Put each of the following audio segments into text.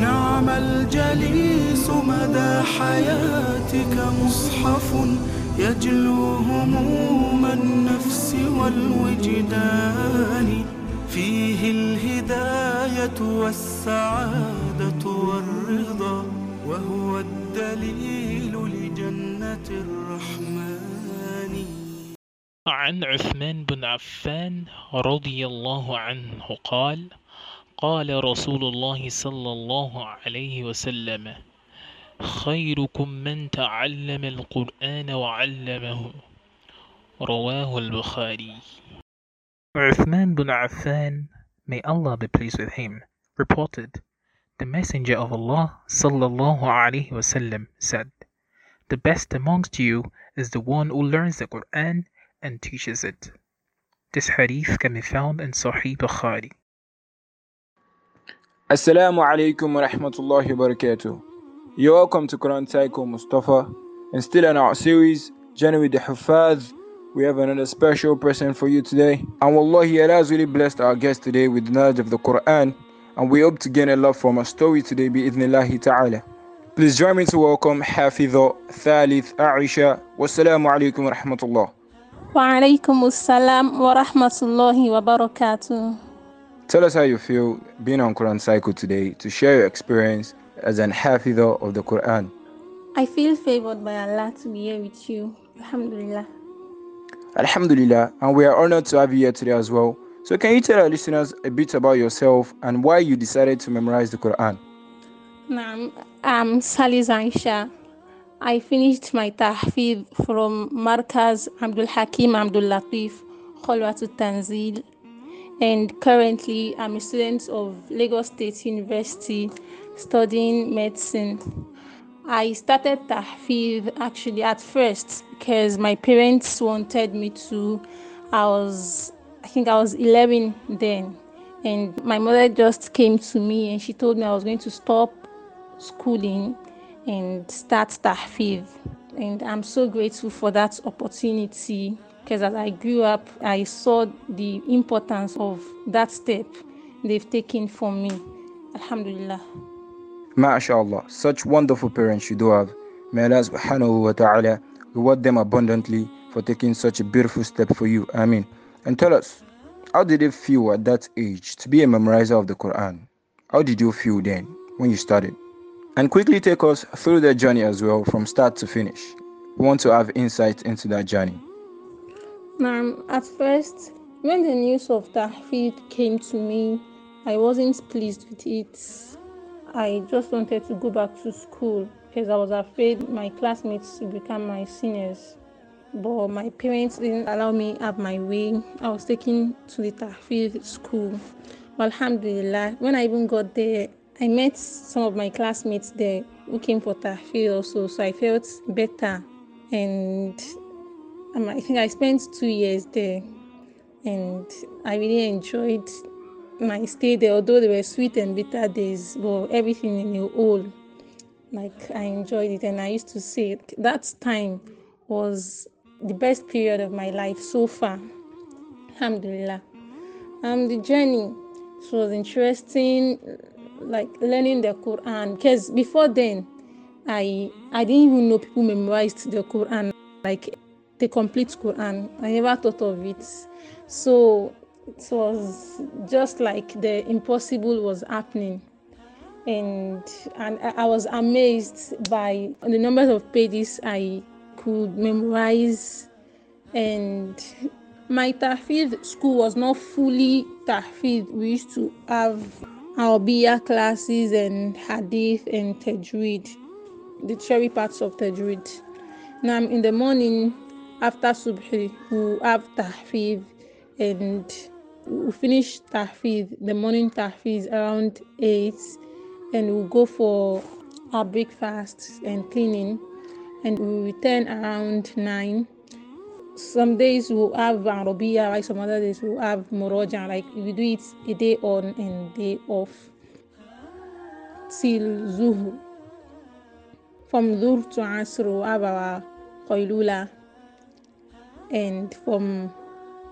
نعم الجليس مدى حياتك مصحف يجلو هموم النفس والوجدان. فيه الهداية والسعادة والرضا وهو الدليل لجنة الرحمن. عن عثمان بن عفان رضي الله عنه قال قال رسول الله صلى الله عليه وسلم خيركم من تعلم القرآن وعلمه رواه البخاري Uthman bin Affan, may Allah be pleased with him, reported, The Messenger of Allah sallallahu alaihi wasallam said, The best amongst you is the one who learns the Quran and teaches it. This hadith can be found in Sahih Bukhari. Assalamu alaikum wa rahmatullahi wa barakatuh. You're welcome to Quran Taiko Mustafa. And still in our series, Journey with the Hufaz, we have another special person for you today. And Wallahi, Allah has really blessed our guest today with the knowledge of the Quran. And we hope to gain a lot from our story today, bi'idhnillahi ta'ala. Please join me to welcome Hafidha Thalith Aisha. Wassalamu alaikum wa rahmatullah. Wa alaikum wa rahmatullahi wa barakatuh. Tell us how you feel being on Quran Cycle today to share your experience as an Hafidha of the Quran. I feel favored by Allah to be here with you. Alhamdulillah. Alhamdulillah, and we are honored to have you here today as well. So, can you tell our listeners a bit about yourself and why you decided to memorize the Quran? Naam, I'm Salis Aisha. I finished my tahfidh from Markaz Abdul Hakim Abdul Latif, Khalwatul Tanzil, and currently I'm a student of Lagos State University studying medicine. I started tahfidh actually at first because my parents wanted me to. I was, I think I was 11 then, and my mother just came to me and she told me I was going to stop schooling and start tahfidh. And I'm so grateful for that opportunity because as I grew up, I saw the importance of that step they've taken for me. Alhamdulillah. MashaAllah, such wonderful parents you do have. May Allah subhanahu wa ta'ala reward them abundantly for taking such a beautiful step for you. Ameen. And tell us, how did it feel at that age to be a memorizer of the Quran? How did you feel then when you started? And quickly take us through the journey as well from start to finish. We want to have insight into that journey. Now, at first, when the news of Tahfidh came to me, I wasn't pleased with it. I just wanted to go back to school because I was afraid my classmates would become my seniors. But my parents didn't allow me have my way. I was taken to the Tahfidh school. Alhamdulillah, when I even got there, I met some of my classmates there who came for Tahfidh also, so I felt better. And um, I think I spent two years there, and I really enjoyed my stay there. Although there were sweet and bitter days, but everything in the whole, like I enjoyed it. And I used to say that time was the best period of my life so far. Alhamdulillah. Um, the journey it was interesting, like learning the Quran. Because before then, I I didn't even know people memorized the Quran, like the complete Quran. I never thought of it. So it was just like the impossible was happening. And and I was amazed by the numbers of pages I could memorize and my tahfidh school was not fully tahfidh. We used to have Arabiya classes and hadith and tajweed, the cherry parts of tajweed. Now in the morning after subhi, we have tahfidh and we finish tahfidh, the morning tahfidh around 8 and we'll go for our breakfast and cleaning and we return around 9 some days we'll have Arabiya, like some other days we'll have Muraja, like we do it a day on and day off till Zuhr. From Zuhr to Asr, we'll have our Qailula, and from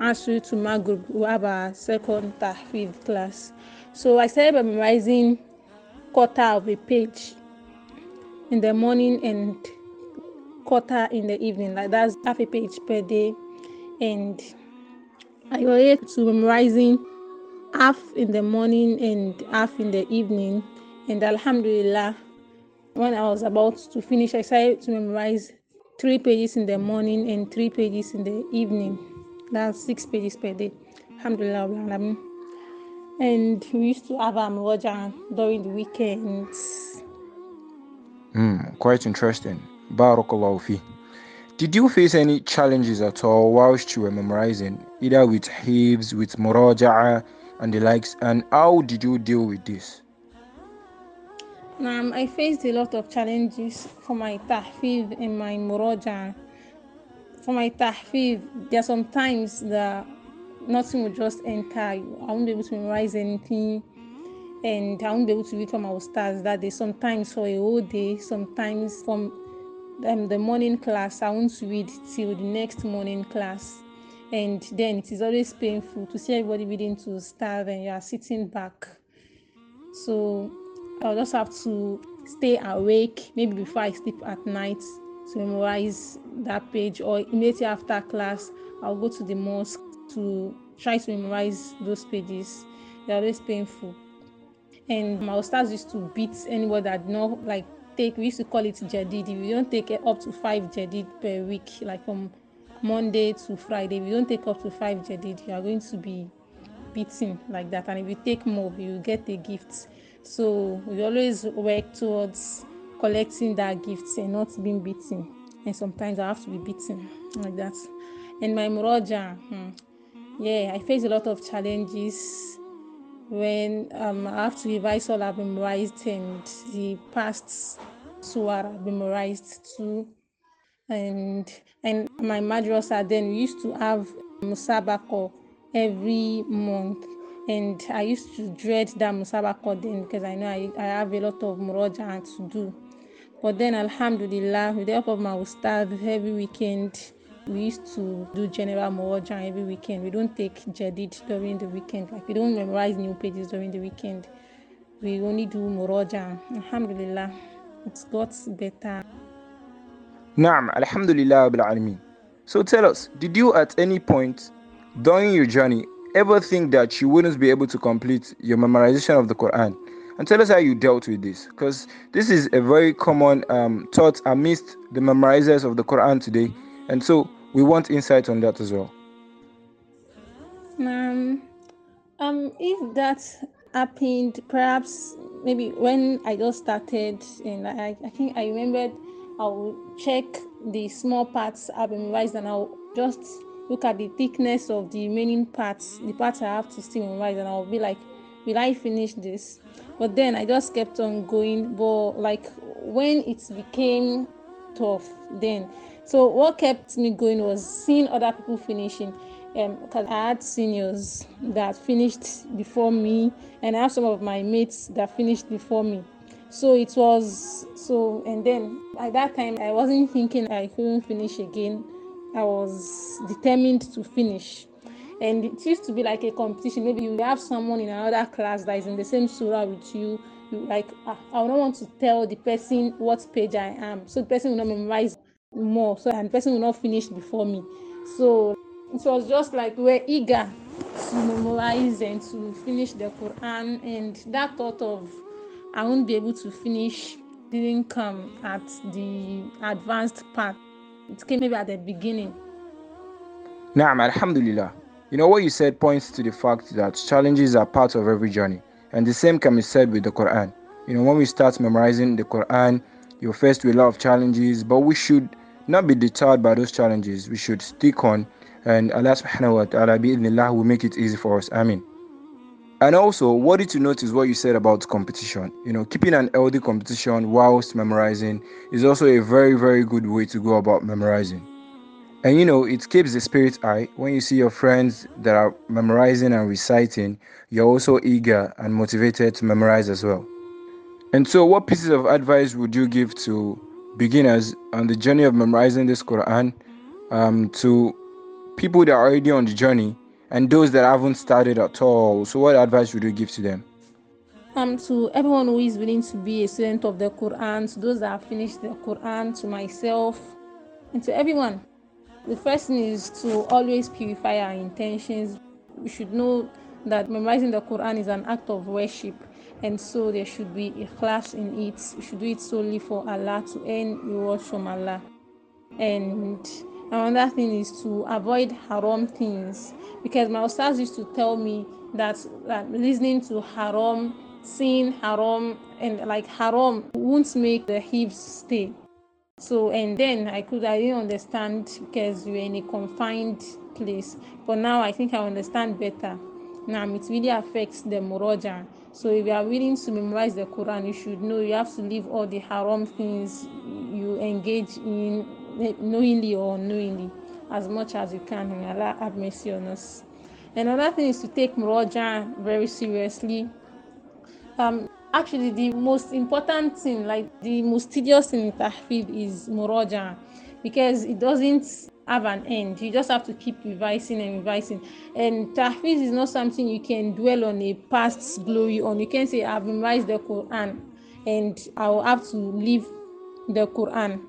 Asr to Maghrib, we'll have our second Tahfidh class. So I started memorizing quarter of a page in the morning and quarter in the evening. Like that's half a page per day. And I related to memorizing half in the morning and half in the evening. And Alhamdulillah, when I was about to finish, I started to memorize three pages in the morning and three pages in the evening. That's six pages per day. Alhamdulillah. And we used to have um Roger during the weekends. Mm, quite interesting. Barakallahu fi. Did you face any challenges at all whilst you were memorizing, either with hifz, with muraja'a, and the likes? And how did you deal with this? Um, I faced a lot of challenges for my tahfiz and my muraja. For my tahfiz, there are some times that nothing will just enter. I won't be able to memorize anything and I won't be able to read from our ustaz that day. Sometimes for a whole day, sometimes from um, the morning class, I won't read till the next morning class. And then it is always painful to see everybody reading to ustaz and you are sitting back. So I'll just have to stay awake maybe before I sleep at night to memorize that page or immediately after class I'll go to the mosque to try to memorize those pages. They're always painful. And my ustaz used to beat anybody that not like take we used to call it jadid. If you don't take up to five jadid per week, like from Monday to Friday, if you don't take up to five jadid, you are going to be beaten like that. And if you take more, you get a gift. So we always work towards collecting that gift and not being beaten. And sometimes I have to be beaten like that. And my muraja, hmm, yeah, I face a lot of challenges when um, I have to revise all I've memorized and the past surah I've memorized too. And and my madrasa then used to have musabako every month and I used to dread that musabako then because I know I, I have a lot of muraja to do. But then Alhamdulillah, with the help of my ustad every weekend we used to do general Muraja every weekend. We don't take Jadid during the weekend. Like we don't memorize new pages during the weekend. We only do Muraja. Alhamdulillah, it's got better. Naam, Alhamdulillah. So tell us, did you at any point during your journey ever think that you wouldn't be able to complete your memorization of the Quran? And tell us how you dealt with this, because this is a very common um, thought amidst the memorizers of the Quran today. And so we want insight on that as well. Um, um, if that happened, perhaps maybe when I just started, and I, I think I remembered, I'll check the small parts I've memorized, and I'll just look at the thickness of the remaining parts, the parts I have to still memorize, and I'll be like, will I finish this? But then I just kept on going. But like when it became tough, then so what kept me going was seeing other people finishing. Because um, I had seniors that finished before me, and I have some of my mates that finished before me. So it was so, and then at that time I wasn't thinking I couldn't finish again. I was determined to finish. And it used to be like a competition. Maybe you have someone in another class that is in the same surah with you. You like, ah, I don't want to tell the person what page I am, so the person will not memorize more. So and the person will not finish before me. So it was just like we're eager to memorize and to finish the quran. And that thought of i won't be able to finish didn't come at the advanced part it came maybe at the beginning Naam, Alhamdulillah. You know what you said points to the fact that challenges are part of every journey, and the same can be said with the Quran. You know, when we start memorizing the Quran, you're faced with a lot of challenges, but we should not be deterred by those challenges. We should stick on, and Allah subhanahu wa ta'ala bi'idhnillah will make it easy for us. Amin. And also, worthy to note is what you said about competition. You know, keeping an healthy competition whilst memorizing is also a very, very good way to go about memorizing. And you know, it keeps the spirit high. When you see your friends that are memorizing and reciting, you're also eager and motivated to memorize as well. And so, what pieces of advice would you give to beginners on the journey of memorizing this Quran um, to people that are already on the journey and those that haven't started at all. So, what advice would you give to them? Um, to everyone who is willing to be a student of the Quran, to those that have finished the Quran, to myself, and to everyone. The first thing is to always purify our intentions. We should know that memorizing the Quran is an act of worship, and so there should be a class in it. We should do it solely for Allah to earn rewards from Allah. And another thing is to avoid haram things because my ustaz used to tell me that, that listening to haram, seeing haram, and like haram won't make the hifz stay. So and then I could I didn't understand because we were in a confined place. But now I think I understand better. Now it really affects the muraja. So if you are willing to memorize the Quran, you should know you have to leave all the haram things you engage in knowingly or unknowingly as much as you can. May Allah have mercy on us. Another thing is to take muraja very seriously. Um, actually the most important thing like the most tedious thing in tahfidh is muraja because it doesn't have an end you just have to keep revising and revising and tahfidh is not something you can dwell on a past glory on you can say i've memorized the quran and i will have to leave the quran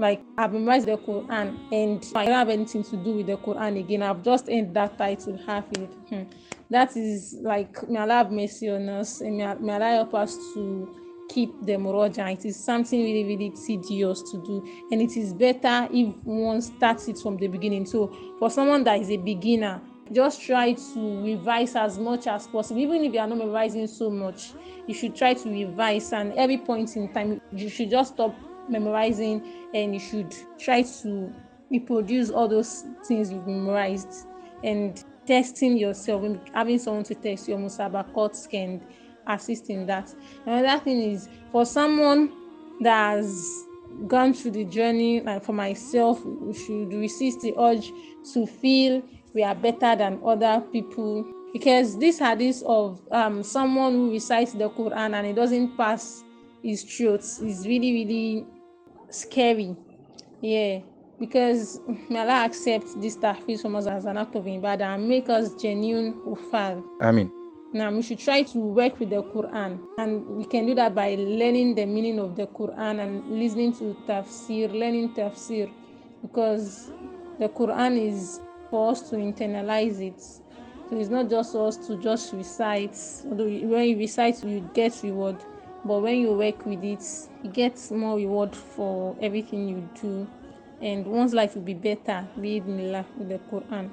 like I've memorized the Quran and I don't have anything to do with the Quran again. I've just earned that title, Hafid. Hmm. That is like may Allah have mercy on us and may, Allah help us to keep the muraja. It is something really, really tedious to do, and it is better if one starts it from the beginning. So for someone that is a beginner, just try to revise as much as possible. Even if you are not revising so much, you should try to revise and every point in time you should just stop memorizing and you should try to reproduce all those things you've memorized and testing yourself having someone to test your musabakot can assist in that. Another thing is for someone that has gone through the journey like for myself we should resist the urge to feel we are better than other people. Because this hadith of um, someone who recites the quran and it doesn't pass his truth is really really scary. Yeah, because may Allah accept this tahfiz from us as an act of ibadah and make us genuine ufal. I mean. Now we should try to work with the Quran, and we can do that by learning the meaning of the Quran and listening to tafsir, learning tafsir, because the Quran is for us to internalize it. So it's not just us to just recite. Although when you recite, you get reward but when you work with it you get more reward for everything you do and one's life will be better Read Millah with the quran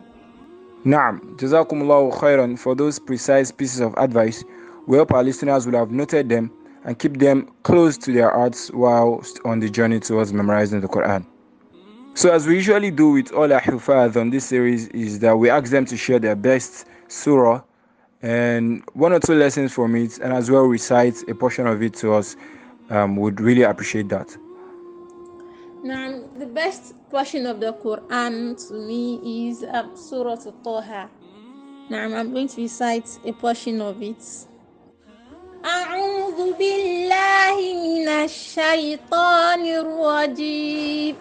Naam, Jazakumullahu khairan for those precise pieces of advice. We hope our listeners will have noted them and keep them close to their hearts whilst on the journey towards memorizing the Quran. So, as we usually do with all our on this series, is that we ask them to share their best surah and one or two lessons from it, and as well recite a portion of it to us. Um, would really appreciate that. Now, the best portion of the Quran to me is uh, Surah Al-Taha. Now, I'm going to recite a portion of it. أعوذ بالله من الشيطان الرجيم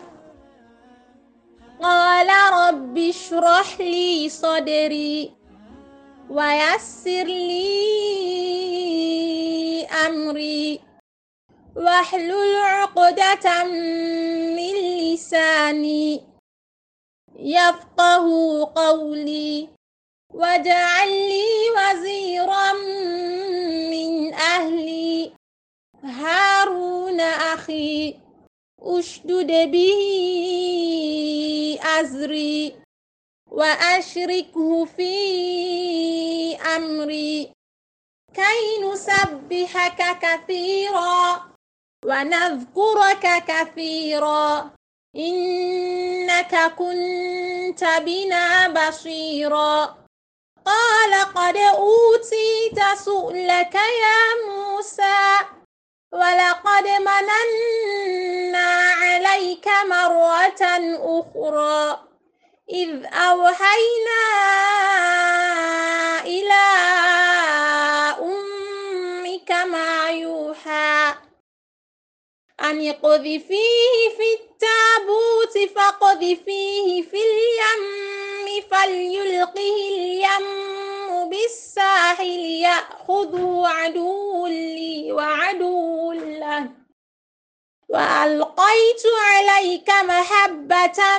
قال رب اشرح لي صدري ويسر لي أمري. واحلل عقدة من لساني. يفقه قولي. واجعل لي وزيرا من أهلي. هارون أخي أشدد به أزري. وأشركه في أمري. كي نسبحك كثيرا ونذكرك كثيرا. إنك كنت بنا بصيرا. قال قد أوتيت سؤلك يا موسى ولقد مننا عليك مرة أخرى. إذ أوحينا إلى أمك ما يوحى أن اقذفيه في التابوت فاقذفيه في اليم فليلقه اليم بالساحل يأخذه عدو لي وعدو له. وألقيت عليك محبة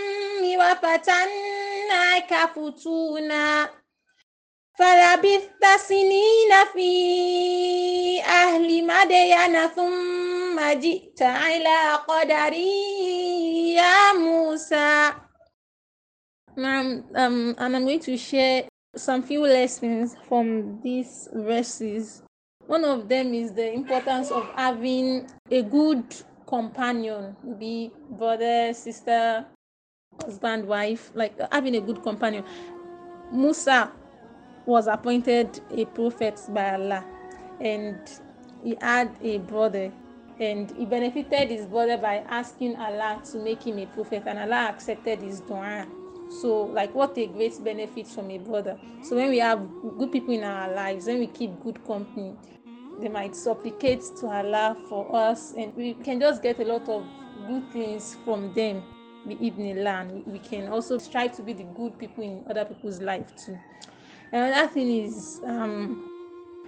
وفتناك فتونا فلبثت سنين في أهل مدين ثم جئت على قدري يا موسى um, um, and I'm going to share some few lessons from these verses. One of them is the importance of having a good companion, be brother, sister, husband, wife, like having a good companion. Musa was appointed a prophet by Allah and he had a brother and he benefited his brother by asking Allah to make him a prophet and Allah accepted his dua. So like what a great benefit from a brother. So when we have good people in our lives, when we keep good company, they might supplicate to Allah for us and we can just get a lot of good things from them. Ibn We can also strive to be the good people in other people's life too. Another thing is um,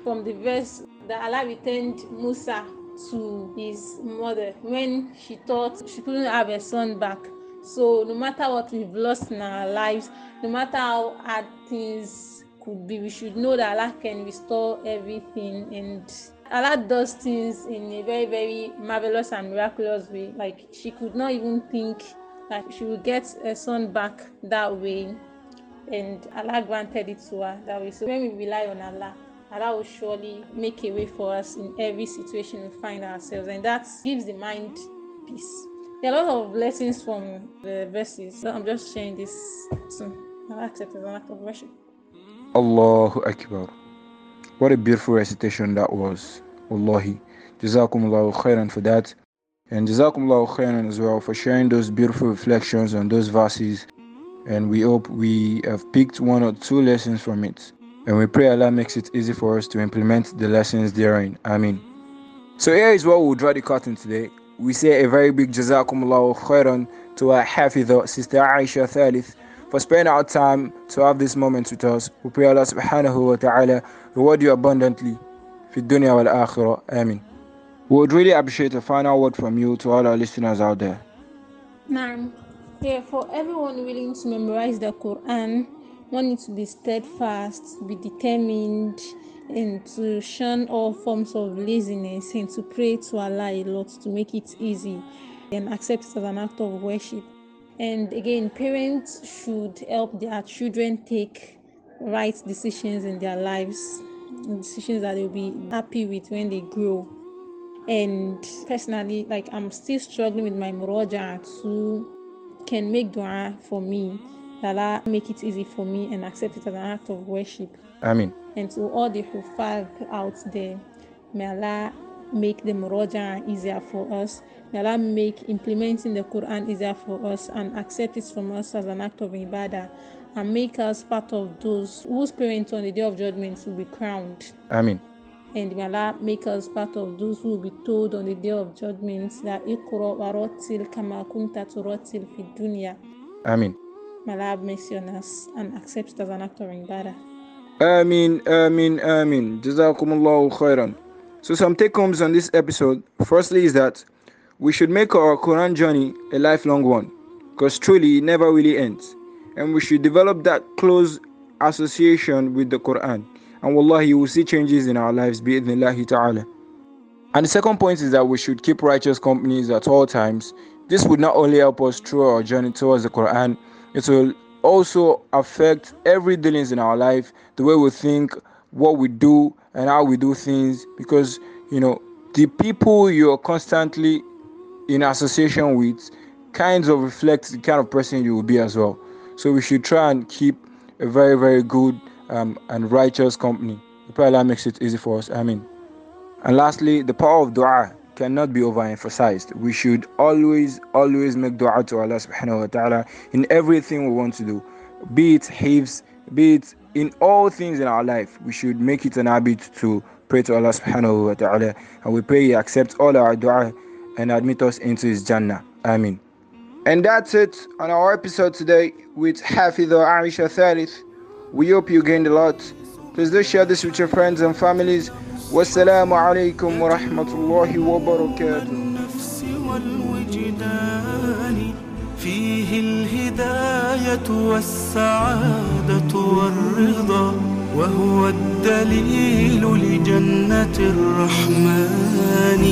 from the verse that Allah returned Musa to his mother when she thought she couldn't have a son back. So no matter what we've lost in our lives, no matter how hard things could be, we should know that Allah can restore everything and Allah does things in a very, very marvelous and miraculous way. Like she could not even think that she will get a son back that way and Allah granted it to her that way. So when we rely on Allah, Allah will surely make a way for us in every situation we find ourselves, and that gives the mind peace. There are a lot of lessons from the verses. So I'm just sharing this soon. Allah accept as an of worship. Allahu Akbar. What a beautiful recitation that was. Wallahi. Jazakumullahu khairan for that. And Jazakumullahu khairan as well for sharing those beautiful reflections on those verses and we hope we have picked one or two lessons from it. And we pray Allah makes it easy for us to implement the lessons therein. Amen. So here is what we'll draw the curtain today. We say a very big Jazakumullahu khairan to our Hafidha, Sister Aisha Thalith, for spending our time to have this moment with us. We pray Allah subhanahu wa ta'ala reward you abundantly. في الدنيا والآخرة آمين. we would really appreciate a final word from you to all our listeners out there. Naam. Yeah, for everyone willing to memorize the Quran, one needs to be steadfast, be determined, and to shun all forms of laziness and to pray to Allah a lot to make it easy and accept it as an act of worship. And again, parents should help their children take right decisions in their lives, decisions that they'll be happy with when they grow. And personally, like I'm still struggling with my muraja to can make dua for me. That Allah make it easy for me and accept it as an act of worship. Amen. And to all the hufaz out there, may Allah make the muraja easier for us. May Allah make implementing the Quran easier for us and accept it from us as an act of ibadah and make us part of those whose parents on the day of judgment will be crowned. Amen. And may Allah make us part of those who will be told on the day of judgment that Iqra wa rattil kama kunta turattil fi dunya. Amen. May Allah have mercy on us and accept as an act of ibadah. Amin, Amin, Amin. Jazakumullahu khairan. So some take homes on this episode. Firstly is that we should make our Quran journey a lifelong one. Because truly it never really ends. And we should develop that close association with the Quran and wallahi you will see changes in our lives bi'idhnillahi ta'ala. And the second point is that we should keep righteous companies at all times. This would not only help us through our journey towards the quran it will also affect every dealings in our life the way we think what we do and how we do things. Because you know the people you're constantly in association with kinds of reflect the kind of person you will be as well. So we should try and keep a very, very good um, and righteous company. The Allah makes it easy for us. I mean. And lastly, the power of dua cannot be overemphasized. We should always, always make dua to Allah subhanahu wa ta'ala in everything we want to do. Be it hifz, be it in all things in our life. We should make it an habit to pray to Allah subhanahu wa ta'ala. And we pray He accepts all our dua and admit us into His Jannah. Ameen. And that's it on our episode today with Hafidha Aisha Thalith. We hope you gained a lot. Please do share this with your friends and families. والسلام عليكم ورحمة الله وبركاته النفس والوجدان فيه الهداية والسعادة والرضا وهو الدليل لجنة الرحمن